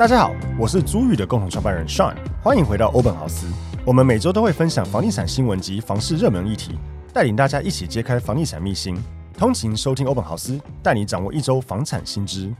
大家好，我是朱宇的共同创办人 Sean，欢迎回到欧本豪斯。我们每周都会分享房地产新闻及房市热门议题，带领大家一起揭开房地产秘辛。通勤收听欧本豪斯，带你掌握一周房产新知。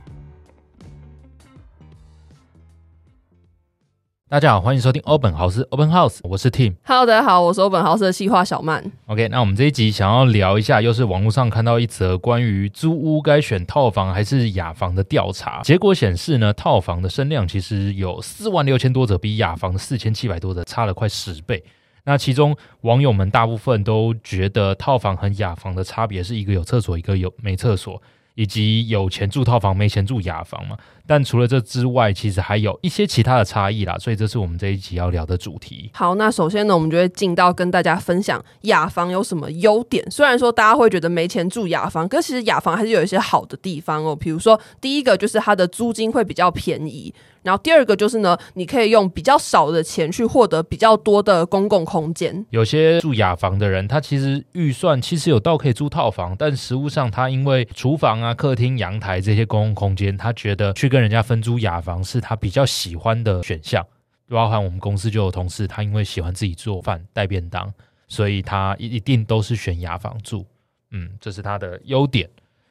大家好，欢迎收听欧本豪斯 Open House，我是 Tim。Hello，大家好，我是欧本豪斯的企划小曼。OK，那我们这一集想要聊一下，又是网络上看到一则关于租屋该选套房还是雅房的调查。结果显示呢，套房的声量其实有四万六千多者，比雅房的四千七百多者差了快十倍。那其中网友们大部分都觉得套房和雅房的差别是一个有厕所，一个有没厕所。以及有钱住套房，没钱住雅房嘛？但除了这之外，其实还有一些其他的差异啦。所以这是我们这一集要聊的主题。好，那首先呢，我们就会进到跟大家分享雅房有什么优点。虽然说大家会觉得没钱住雅房，可是其实雅房还是有一些好的地方哦。比如说，第一个就是它的租金会比较便宜。然后第二个就是呢，你可以用比较少的钱去获得比较多的公共空间。有些住雅房的人，他其实预算其实有到可以租套房，但实物上他因为厨房啊、客厅、阳台这些公共空间，他觉得去跟人家分租雅房是他比较喜欢的选项。包含我们公司就有同事，他因为喜欢自己做饭带便当，所以他一一定都是选雅房住。嗯，这是他的优点。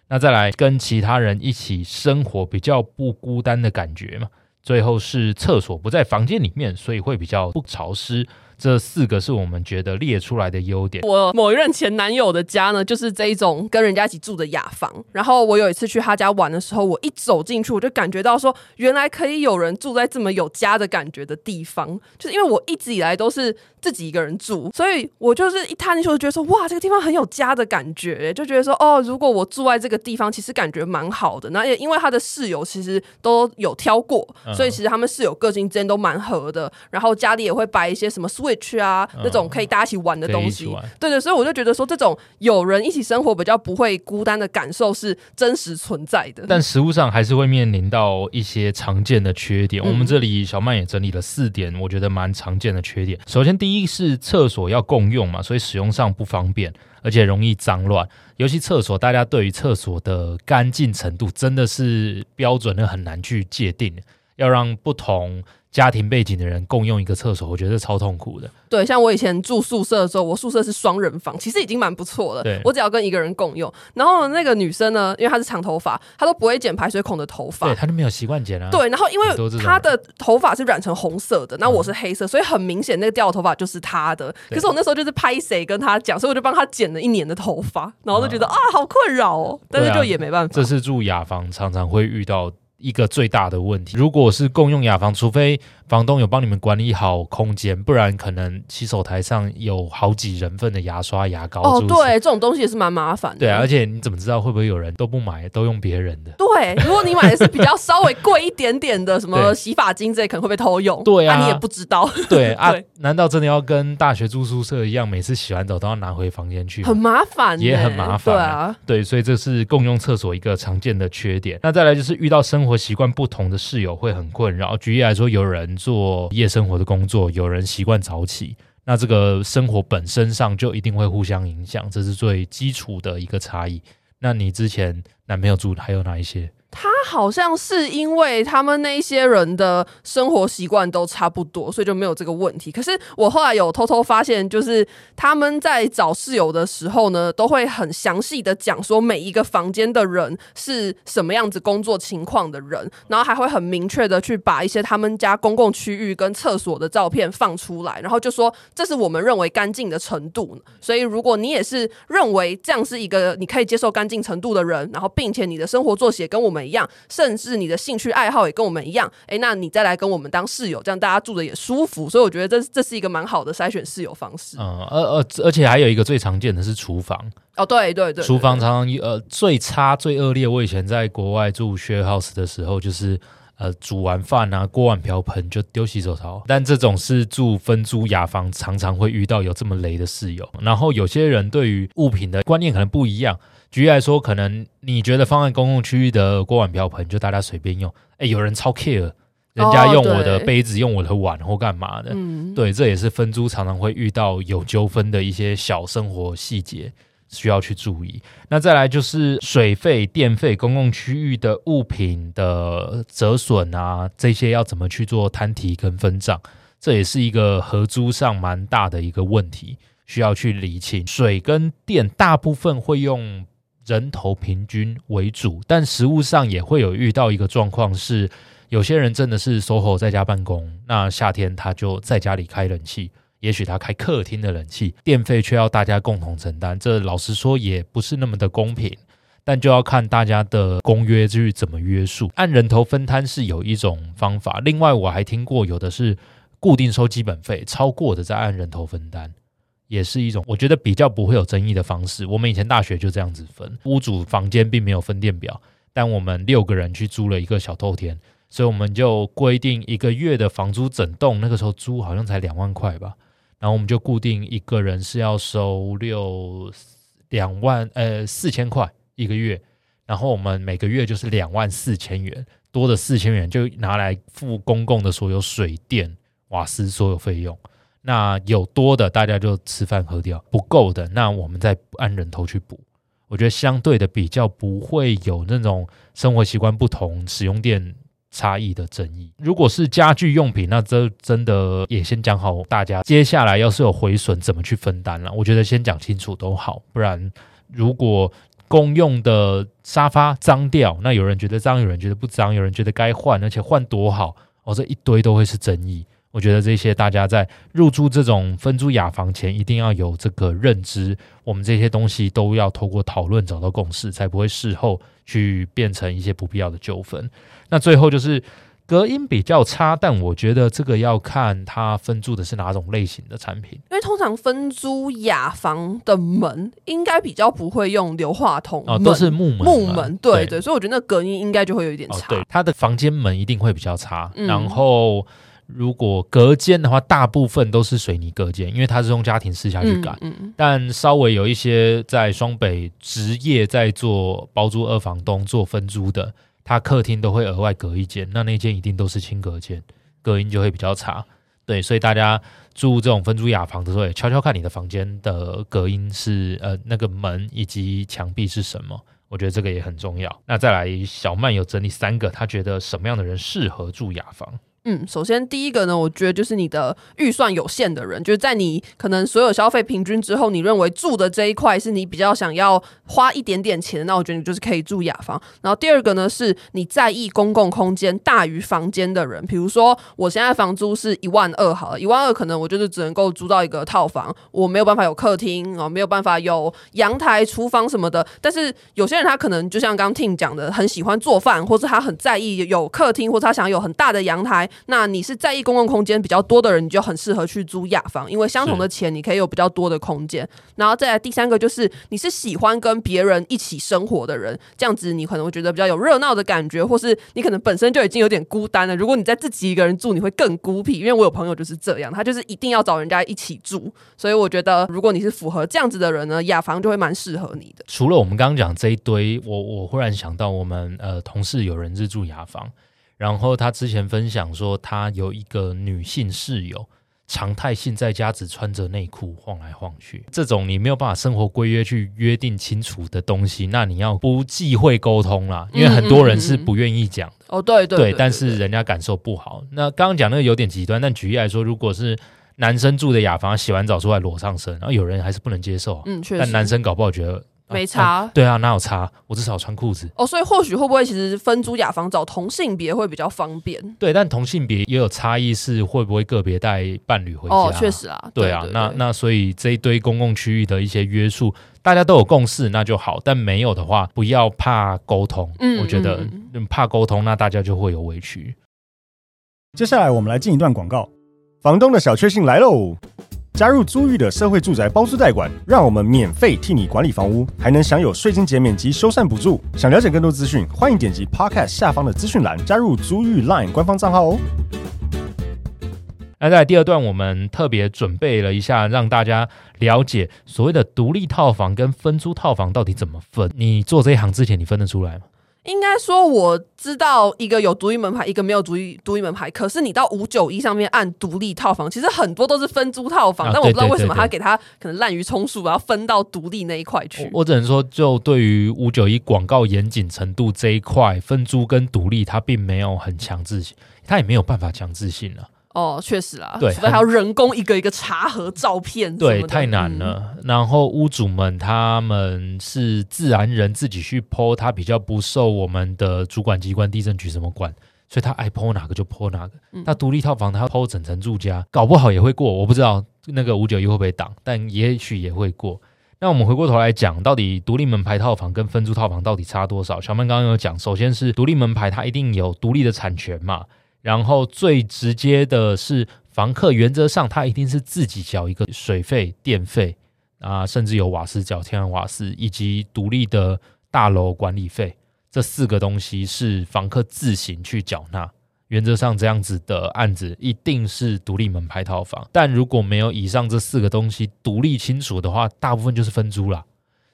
那再来跟其他人一起生活，比较不孤单的感觉嘛。最后是厕所不在房间里面，所以会比较不潮湿。这四个是我们觉得列出来的优点。我某一任前男友的家呢，就是这一种跟人家一起住的雅房。然后我有一次去他家玩的时候，我一走进去，我就感觉到说，原来可以有人住在这么有家的感觉的地方。就是因为我一直以来都是自己一个人住，所以我就是一踏进去我就觉得说，哇，这个地方很有家的感觉，就觉得说，哦，如果我住在这个地方，其实感觉蛮好的。那也因为他的室友其实都有挑过，所以其实他们室友个性之间都蛮合的。然后家里也会摆一些什么书啊，那种可以大家一起玩的东西。对对，所以我就觉得说，这种有人一起生活比较不会孤单的感受是真实存在的。但实物上还是会面临到一些常见的缺点。我们这里小曼也整理了四点，我觉得蛮常见的缺点。首先。第一是厕所要共用嘛，所以使用上不方便，而且容易脏乱。尤其厕所，大家对于厕所的干净程度真的是标准的很难去界定，要让不同。家庭背景的人共用一个厕所，我觉得超痛苦的。对，像我以前住宿舍的时候，我宿舍是双人房，其实已经蛮不错了。对，我只要跟一个人共用。然后那个女生呢，因为她是长头发，她都不会剪排水孔的头发。对，她就没有习惯剪啊。对，然后因为她的头发是染成红色的，那我是黑色，所以很明显那个掉的头发就是她的。可是我那时候就是拍谁跟她讲，所以我就帮她剪了一年的头发，然后就觉得啊，好困扰哦。但是就也没办法。这是住雅房常常会遇到一个最大的问题。如果是共用雅房，除非房东有帮你们管理好空间，不然可能洗手台上有好几人份的牙刷、牙膏。哦，对，这种东西也是蛮麻烦的。对啊，而且你怎么知道会不会有人都不买，都用别人的？对，如果你买的是比较稍微贵一点点的，什么洗发精这可能会被偷用。对啊，你也不知道。对啊，难道真的要跟大学住宿舍一样，每次洗完澡都要拿回房间去？很麻烦，也很麻烦。对啊，对，所以这是共用厕所一个常见的缺点。那再来就是遇到生活习惯不同的室友会很困扰。举例来说，有人做夜生。生活的工作，有人习惯早起，那这个生活本身上就一定会互相影响，这是最基础的一个差异。那你之前男朋友住的还有哪一些？他好像是因为他们那些人的生活习惯都差不多，所以就没有这个问题。可是我后来有偷偷发现，就是他们在找室友的时候呢，都会很详细的讲说每一个房间的人是什么样子工作情况的人，然后还会很明确的去把一些他们家公共区域跟厕所的照片放出来，然后就说这是我们认为干净的程度。所以如果你也是认为这样是一个你可以接受干净程度的人，然后并且你的生活作息跟我们们一样，甚至你的兴趣爱好也跟我们一样，哎，那你再来跟我们当室友，这样大家住的也舒服。所以我觉得这这是一个蛮好的筛选室友方式。嗯，而而而且还有一个最常见的是厨房。哦，对对对，厨房常常呃最差最恶劣。我以前在国外住 share house 的时候，就是。呃，煮完饭啊，锅碗瓢盆就丢洗手槽。但这种是住分租雅房，常常会遇到有这么雷的室友。然后有些人对于物品的观念可能不一样。举例来说，可能你觉得放在公共区域的锅碗瓢盆就大家随便用，哎，有人超 care，人家用我的杯子，用我的碗或干嘛的。嗯，对，这也是分租常常会遇到有纠纷的一些小生活细节。需要去注意。那再来就是水费、电费、公共区域的物品的折损啊，这些要怎么去做摊提跟分账？这也是一个合租上蛮大的一个问题，需要去理清。水跟电大部分会用人头平均为主，但实物上也会有遇到一个状况是，有些人真的是 SOHO 在家办公，那夏天他就在家里开冷气。也许他开客厅的冷气，电费却要大家共同承担，这老实说也不是那么的公平。但就要看大家的公约就是怎么约束，按人头分摊是有一种方法。另外我还听过有的是固定收基本费，超过的再按人头分担，也是一种我觉得比较不会有争议的方式。我们以前大学就这样子分，屋主房间并没有分电表，但我们六个人去租了一个小透天，所以我们就规定一个月的房租整栋那个时候租好像才两万块吧。然后我们就固定一个人是要收六两万呃四千块一个月，然后我们每个月就是两万四千元，多的四千元就拿来付公共的所有水电瓦斯所有费用。那有多的大家就吃饭喝掉，不够的那我们再按人头去补。我觉得相对的比较不会有那种生活习惯不同使用电差异的争议，如果是家具用品，那这真的也先讲好，大家接下来要是有毁损，怎么去分担了？我觉得先讲清楚都好，不然如果公用的沙发脏掉，那有人觉得脏，有人觉得不脏，有人觉得该换，而且换多好，哦，这一堆都会是争议。我觉得这些大家在入住这种分租雅房前，一定要有这个认知。我们这些东西都要透过讨论找到共识，才不会事后去变成一些不必要的纠纷。那最后就是隔音比较差，但我觉得这个要看它分租的是哪种类型的产品。因为通常分租雅房的门应该比较不会用硫化铜哦，都是木门。木门对对，对，所以我觉得那隔音应该就会有一点差。哦、对，它的房间门一定会比较差，嗯、然后。如果隔间的话，大部分都是水泥隔间，因为它是用家庭式下去改。嗯嗯、但稍微有一些在双北职业在做包租二房东做分租的，他客厅都会额外隔一间，那那间一定都是轻隔间，隔音就会比较差。对，所以大家住这种分租雅房的时候，也悄悄看你的房间的隔音是呃那个门以及墙壁是什么，我觉得这个也很重要。那再来，小曼有整理三个，她觉得什么样的人适合住雅房？嗯，首先第一个呢，我觉得就是你的预算有限的人，就是在你可能所有消费平均之后，你认为住的这一块是你比较想要花一点点钱，那我觉得你就是可以住雅房。然后第二个呢，是你在意公共空间大于房间的人，比如说我现在房租是一万二，好了，一万二可能我就是只能够租到一个套房，我没有办法有客厅哦，没有办法有阳台、厨房什么的。但是有些人他可能就像刚 Tim 讲的，很喜欢做饭，或是他很在意有客厅，或者他想有很大的阳台。那你是在意公共空间比较多的人，你就很适合去租雅房，因为相同的钱你可以有比较多的空间。然后再来第三个就是你是喜欢跟别人一起生活的人，这样子你可能会觉得比较有热闹的感觉，或是你可能本身就已经有点孤单了。如果你在自己一个人住，你会更孤僻。因为我有朋友就是这样，他就是一定要找人家一起住。所以我觉得如果你是符合这样子的人呢，雅房就会蛮适合你的。除了我们刚刚讲这一堆，我我忽然想到我们呃同事有人是住雅房。然后他之前分享说，他有一个女性室友，常态性在家只穿着内裤晃来晃去。这种你没有办法生活规约去约定清楚的东西，那你要不忌讳沟通啦，因为很多人是不愿意讲的。嗯嗯嗯哦，对对对，但是人家感受不好。那刚刚讲那个有点极端，但举例来说，如果是男生住的雅房，洗完澡出来裸上身，然后有人还是不能接受。嗯，确实。但男生搞不好觉得。没差、啊。对啊，哪有差？我至少穿裤子。哦，所以或许会不会其实分租雅房找同性别会比较方便？对，但同性别也有差异，是会不会个别带伴侣回家？哦，确实啊。对啊，那那所以这一堆公共区域的一些约束，大家都有共识，那就好。但没有的话，不要怕沟通。嗯，我觉得怕沟通，那大家就会有委屈。接下来我们来进一段广告。房东的小确幸来喽！加入租寓的社会住宅包租代管，让我们免费替你管理房屋，还能享有税金减免及修缮补助。想了解更多资讯，欢迎点击 Podcast 下方的资讯栏，加入租寓 Line 官方账号哦。那在第二段，我们特别准备了一下，让大家了解所谓的独立套房跟分租套房到底怎么分。你做这一行之前，你分得出来吗？应该说我知道一个有独立门牌，一个没有独立独立门牌。可是你到五九一上面按独立套房，其实很多都是分租套房，啊、但我不知道为什么他给他可能滥竽充数，然后分到独立那一块去。我，我只能说，就对于五九一广告严谨程度这一块，分租跟独立，它并没有很强制性，它也没有办法强制性了。哦，确实啦，对，除非还要人工一个一个查核照片，对，太难了。嗯、然后屋主们他们是自然人，自己去 po，他比较不受我们的主管机关地震局什么管，所以他爱 po 哪个就 po 哪个。那独、嗯、立套房他 po 整层住家，搞不好也会过，我不知道那个五九一会不会挡，但也许也会过。那我们回过头来讲，到底独立门牌套房跟分租套房到底差多少？小曼刚刚有讲，首先是独立门牌，它一定有独立的产权嘛。然后最直接的是，房客原则上他一定是自己缴一个水费、电费啊，甚至有瓦斯缴天然瓦斯，以及独立的大楼管理费，这四个东西是房客自行去缴纳。原则上这样子的案子一定是独立门牌套房，但如果没有以上这四个东西独立清楚的话，大部分就是分租啦。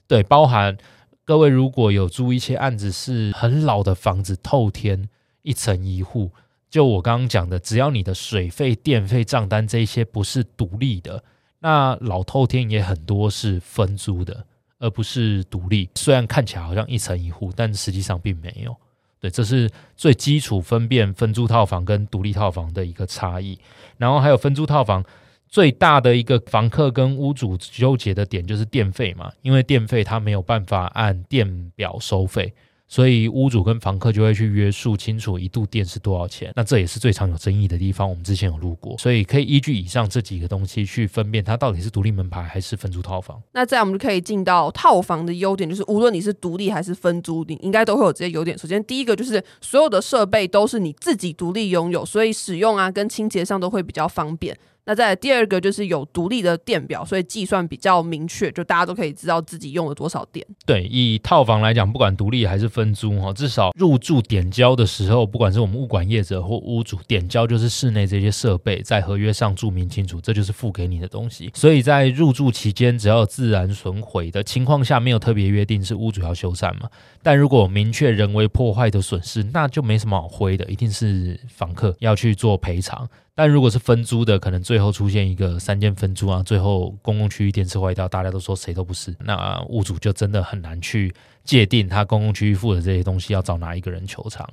对，包含各位如果有租一些案子是很老的房子，透天一层一户。就我刚刚讲的，只要你的水费、电费账单这些不是独立的，那老透天也很多是分租的，而不是独立。虽然看起来好像一层一户，但实际上并没有。对，这是最基础分辨分租套房跟独立套房的一个差异。然后还有分租套房最大的一个房客跟屋主纠结的点就是电费嘛，因为电费他没有办法按电表收费。所以屋主跟房客就会去约束清楚一度电是多少钱，那这也是最常有争议的地方。我们之前有录过，所以可以依据以上这几个东西去分辨它到底是独立门牌还是分租套房。那这样我们就可以进到套房的优点，就是无论你是独立还是分租，你应该都会有这些优点。首先，第一个就是所有的设备都是你自己独立拥有，所以使用啊跟清洁上都会比较方便。那再来第二个就是有独立的电表，所以计算比较明确，就大家都可以知道自己用了多少电。对，以套房来讲，不管独立还是分租哈，至少入住点交的时候，不管是我们物管业者或屋主，点交就是室内这些设备，在合约上注明清楚，这就是付给你的东西。所以在入住期间，只要有自然损毁的情况下，没有特别约定是屋主要修缮嘛。但如果明确人为破坏的损失，那就没什么好灰的，一定是房客要去做赔偿。但如果是分租的，可能最后出现一个三间分租啊，最后公共区域电池坏掉，大家都说谁都不是，那屋主就真的很难去界定他公共区域付的这些东西要找哪一个人求偿，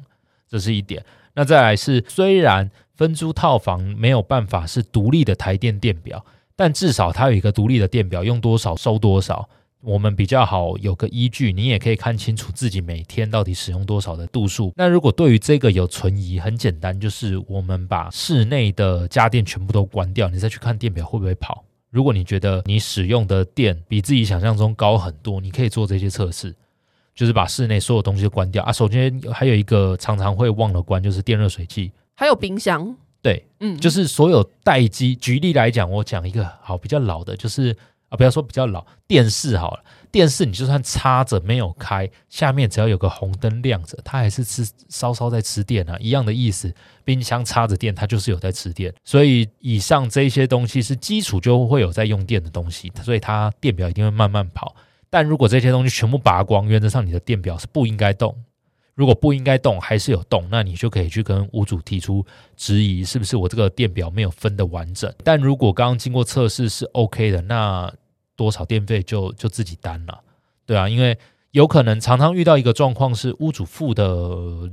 这是一点。那再来是，虽然分租套房没有办法是独立的台电电表，但至少它有一个独立的电表，用多少收多少。我们比较好有个依据，你也可以看清楚自己每天到底使用多少的度数。那如果对于这个有存疑，很简单，就是我们把室内的家电全部都关掉，你再去看电表会不会跑。如果你觉得你使用的电比自己想象中高很多，你可以做这些测试，就是把室内所有东西都关掉啊。首先还有一个常常会忘了关，就是电热水器，还有冰箱。对，嗯，就是所有待机。举例来讲，我讲一个好比较老的，就是。啊，不要说比较老，电视好了，电视你就算插着没有开，下面只要有个红灯亮着，它还是吃稍稍在吃电啊，一样的意思。冰箱插着电，它就是有在吃电。所以以上这些东西是基础就会有在用电的东西，所以它电表一定会慢慢跑。但如果这些东西全部拔光，原则上你的电表是不应该动。如果不应该动，还是有动，那你就可以去跟屋主提出质疑，是不是我这个电表没有分得完整？但如果刚刚经过测试是 OK 的，那多少电费就就自己担了，对啊，因为有可能常常遇到一个状况是屋主付的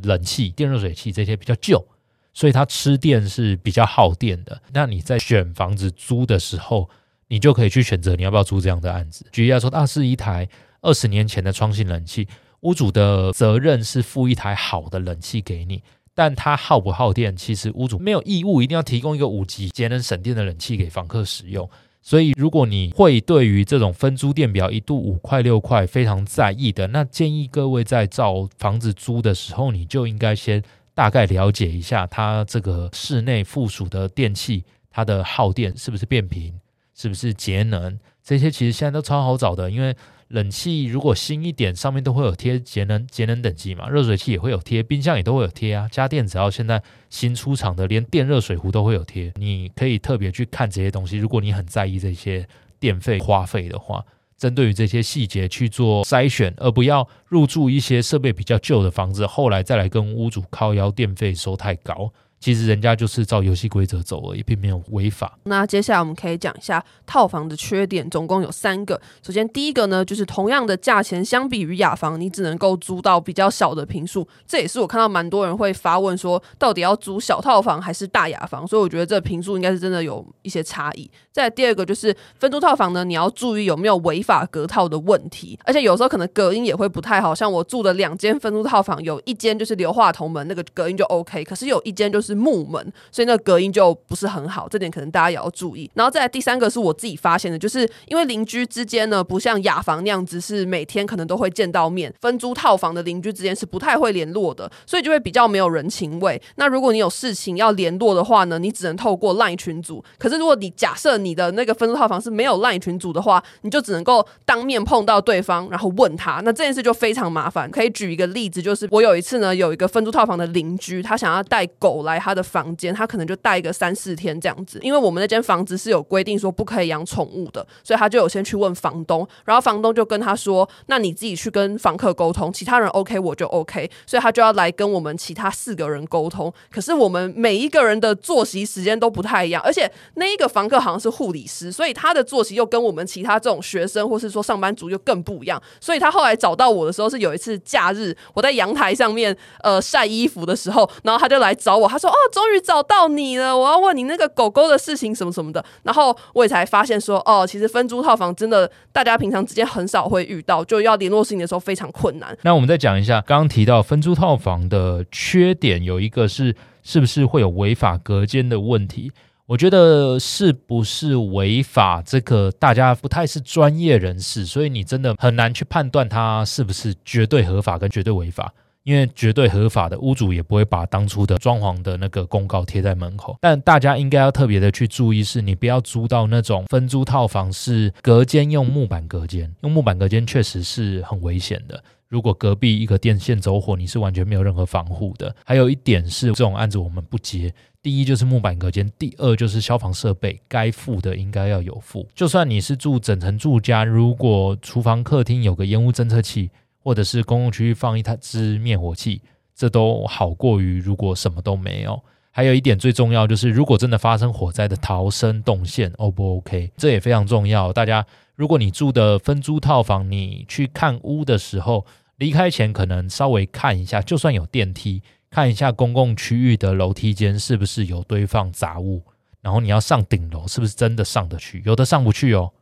冷气、电热水器这些比较旧，所以它吃电是比较耗电的。那你在选房子租的时候，你就可以去选择你要不要租这样的案子。举例来说，那是一台二十年前的窗型冷气，屋主的责任是付一台好的冷气给你，但它耗不耗电，其实屋主没有义务一定要提供一个五级节能省电的冷气给房客使用。所以，如果你会对于这种分租电表一度五块六块非常在意的，那建议各位在找房子租的时候，你就应该先大概了解一下它这个室内附属的电器，它的耗电是不是变频，是不是节能，这些其实现在都超好找的，因为。冷气如果新一点，上面都会有贴节能节能等级嘛，热水器也会有贴，冰箱也都会有贴啊。家电只要现在新出厂的，连电热水壶都会有贴，你可以特别去看这些东西。如果你很在意这些电费花费的话，针对于这些细节去做筛选，而不要入住一些设备比较旧的房子，后来再来跟屋主靠腰电费收太高。其实人家就是照游戏规则走而已，并没有违法。那接下来我们可以讲一下套房的缺点，总共有三个。首先，第一个呢，就是同样的价钱，相比于雅房，你只能够租到比较小的坪数。这也是我看到蛮多人会发问说，到底要租小套房还是大雅房？所以我觉得这坪数应该是真的有一些差异。再第二个就是分租套房呢，你要注意有没有违法隔套的问题，而且有时候可能隔音也会不太好。像我住的两间分租套房，有一间就是硫化铜门，那个隔音就 OK，可是有一间就是。是木门，所以那个隔音就不是很好，这点可能大家也要注意。然后再来第三个是我自己发现的，就是因为邻居之间呢，不像雅房那样子是每天可能都会见到面，分租套房的邻居之间是不太会联络的，所以就会比较没有人情味。那如果你有事情要联络的话呢，你只能透过烂群组。可是如果你假设你的那个分租套房是没有烂群组的话，你就只能够当面碰到对方，然后问他。那这件事就非常麻烦。可以举一个例子，就是我有一次呢，有一个分租套房的邻居，他想要带狗来他的房间，他可能就带一个三四天这样子，因为我们那间房子是有规定说不可以养宠物的，所以他就有先去问房东，然后房东就跟他说：“那你自己去跟房客沟通，其他人 OK 我就 OK。”所以他就要来跟我们其他四个人沟通。可是我们每一个人的作息时间都不太一样，而且那一个房客好像是护理师，所以他的作息又跟我们其他这种学生或是说上班族又更不一样。所以他后来找到我的时候是有一次假日，我在阳台上面呃晒衣服的时候，然后他就来找我，他说：“哦，终于找到你了，我要问你那个狗狗的事情什么什么的。”然后我也才发现说：“哦，其实分租套房真的大家平常之间很少会遇到，就要联络事情的时候非常困难。”那我们再讲一下，刚刚提到分租套房的缺点，有一个是是不是会有违法隔间的问题？我觉得是不是违法，这个大家不太是专业人士，所以你真的很难去判断它是不是绝对合法跟绝对违法。因为绝对合法的屋主也不会把当初的装潢的那个公告贴在门口，但大家应该要特别的去注意，是你不要租到那种分租套房，是隔间用木板隔间，用木板隔间确实是很危险的。如果隔壁一个电线走火，你是完全没有任何防护的。还有一点是，这种案子我们不接。第一就是木板隔间，第二就是消防设备，该付的应该要有付。就算你是住整层住家，如果厨房客厅有个烟雾侦测器。或者是公共区域放一台支灭火器，这都好过于如果什么都没有。还有一点最重要就是，如果真的发生火灾的逃生动线，O 不 OK？这也非常重要。大家，如果你住的分租套房，你去看屋的时候，离开前可能稍微看一下，就算有电梯，看一下公共区域的楼梯间是不是有堆放杂物，然后你要上顶楼，是不是真的上得去？有的上不去哦。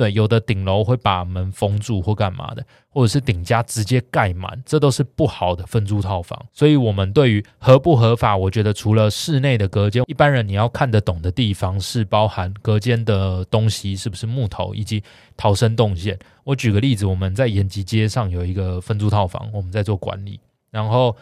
对，有的顶楼会把门封住或干嘛的，或者是顶加直接盖满，这都是不好的分租套房。所以，我们对于合不合法，我觉得除了室内的隔间，一般人你要看得懂的地方是包含隔间的东西是不是木头，以及逃生动线。我举个例子，我们在延吉街上有一个分租套房，我们在做管理，然后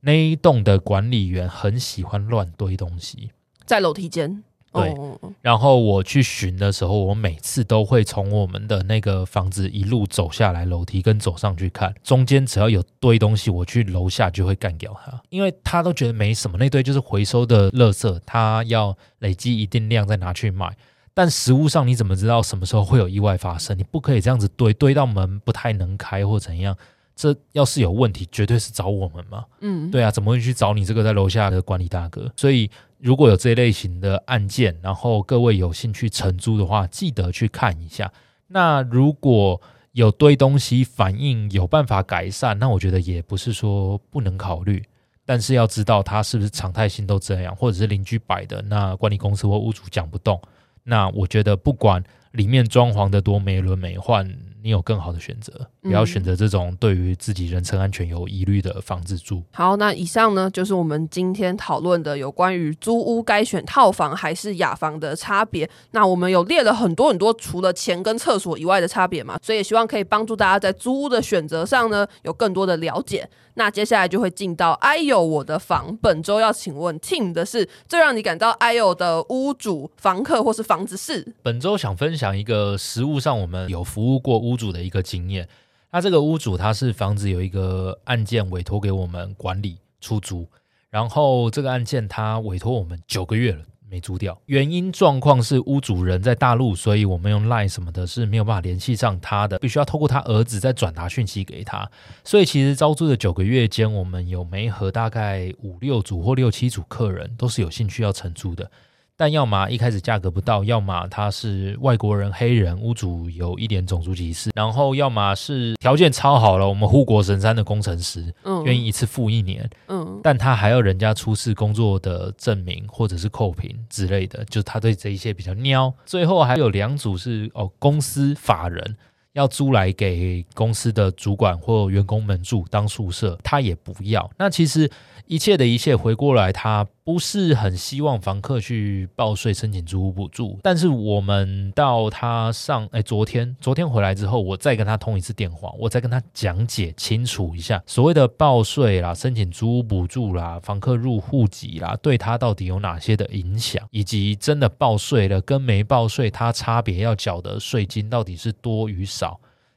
那一栋的管理员很喜欢乱堆东西，在楼梯间。对，然后我去巡的时候，我每次都会从我们的那个房子一路走下来楼梯，跟走上去看，中间只要有堆东西，我去楼下就会干掉它，因为他都觉得没什么，那堆就是回收的垃圾，他要累积一定量再拿去卖。但实物上你怎么知道什么时候会有意外发生？你不可以这样子堆，堆到门不太能开或怎样。这要是有问题，绝对是找我们嘛。嗯，对啊，怎么会去找你这个在楼下的管理大哥？所以。如果有这一类型的案件，然后各位有兴趣承租的话，记得去看一下。那如果有堆东西反应有办法改善，那我觉得也不是说不能考虑，但是要知道它是不是常态性都这样，或者是邻居摆的，那管理公司或屋主讲不动。那我觉得不管里面装潢的多美轮美奂，你有更好的选择，不要选择这种对于自己人身安全有疑虑的房子住。好，那以上呢就是我们今天讨论的有关于租屋该选套房还是雅房的差别。那我们有列了很多很多除了钱跟厕所以外的差别嘛，所以也希望可以帮助大家在租屋的选择上呢有更多的了解。那接下来就会进到哎呦我的房，本周要请问 Tim 的是最让你感到哎呦的屋主、房客或是房子是？本周想分享一个实物上我们有服务过屋屋主的一个经验。那这个屋主他是房子有一个案件委托给我们管理出租，然后这个案件他委托我们九个月了。没租掉，原因状况是屋主人在大陆，所以我们用 Line 什么的是没有办法联系上他的，必须要透过他儿子再转达讯息给他。所以其实招租的九个月间，我们有没和大概五六组或六七组客人，都是有兴趣要承租的。但要么一开始价格不到，要么他是外国人、黑人，屋主有一点种族歧视，然后要么是条件超好了，我们护国神山的工程师，嗯，愿意一次付一年，嗯，但他还要人家出示工作的证明或者是扣凭之类的，就是他对这一些比较喵。最后还有两组是哦，公司法人要租来给公司的主管或员工们住当宿舍，他也不要。那其实。一切的一切回过来，他不是很希望房客去报税申请租屋补助。但是我们到他上，哎，昨天昨天回来之后，我再跟他通一次电话，我再跟他讲解清楚一下所谓的报税啦、申请租屋补助啦、房客入户籍啦，对他到底有哪些的影响，以及真的报税了跟没报税，他差别要缴的税金到底是多与少。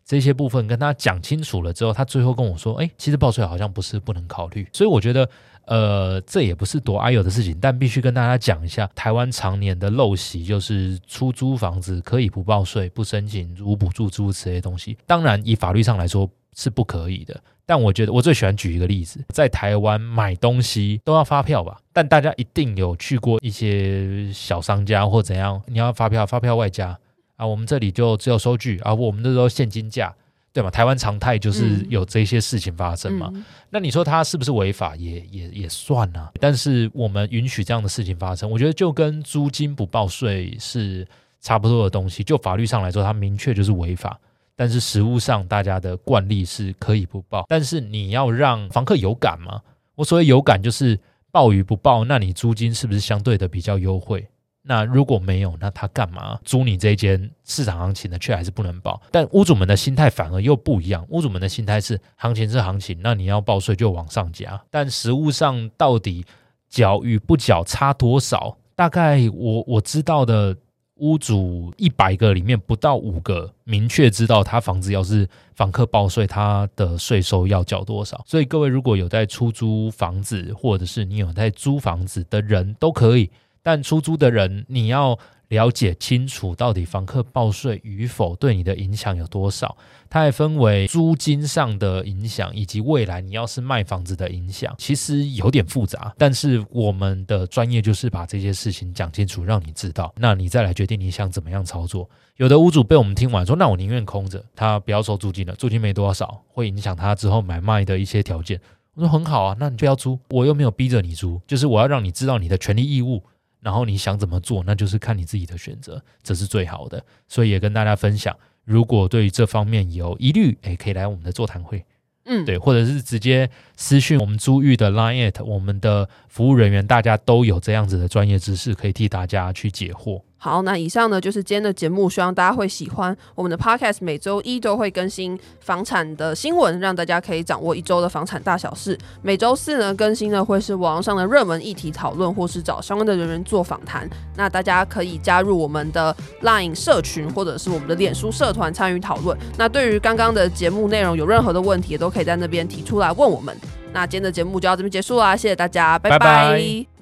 这些部分跟他讲清楚了之后，他最后跟我说：“哎，其实报税好像不是不能考虑。”所以我觉得，呃，这也不是多哎呦的事情，但必须跟大家讲一下，台湾常年的陋习就是出租房子可以不报税、不申请无补助、诸如此类东西。当然，以法律上来说是不可以的。但我觉得，我最喜欢举一个例子，在台湾买东西都要发票吧？但大家一定有去过一些小商家或怎样，你要发票，发票外加。啊，我们这里就只有收据啊，我们那时候现金价，对吗？台湾常态就是有这些事情发生嘛。嗯、那你说他是不是违法？也也也算啊。但是我们允许这样的事情发生，我觉得就跟租金不报税是差不多的东西。就法律上来说，它明确就是违法。但是实务上，大家的惯例是可以不报。但是你要让房客有感吗？我所谓有感，就是报与不报，那你租金是不是相对的比较优惠？那如果没有，那他干嘛租你这间市场行情的，却还是不能报？但屋主们的心态反而又不一样。屋主们的心态是，行情是行情，那你要报税就往上加。但实物上到底缴与不缴差多少？大概我我知道的屋主一百个里面不到五个明确知道他房子要是房客报税，他的税收要缴多少。所以各位如果有在出租房子，或者是你有在租房子的人都可以。但出租的人，你要了解清楚，到底房客报税与否对你的影响有多少？它还分为租金上的影响，以及未来你要是卖房子的影响，其实有点复杂。但是我们的专业就是把这些事情讲清楚，让你知道，那你再来决定你想怎么样操作。有的屋主被我们听完说，那我宁愿空着，他不要收租金了，租金没多少，会影响他之后买卖的一些条件。我说很好啊，那你就要租，我又没有逼着你租，就是我要让你知道你的权利义务。然后你想怎么做，那就是看你自己的选择，这是最好的。所以也跟大家分享，如果对于这方面有疑虑，哎，可以来我们的座谈会，嗯，对，或者是直接私讯我们租玉的 Line at，我们的服务人员，大家都有这样子的专业知识，可以替大家去解惑。好，那以上呢就是今天的节目，希望大家会喜欢。我们的 Podcast 每周一都会更新房产的新闻，让大家可以掌握一周的房产大小事。每周四呢更新的会是网上的热门议题讨论，或是找相关的人员做访谈。那大家可以加入我们的 Line 社群，或者是我们的脸书社团参与讨论。那对于刚刚的节目内容有任何的问题，也都可以在那边提出来问我们。那今天的节目就到这边结束啦，谢谢大家，拜拜。拜拜。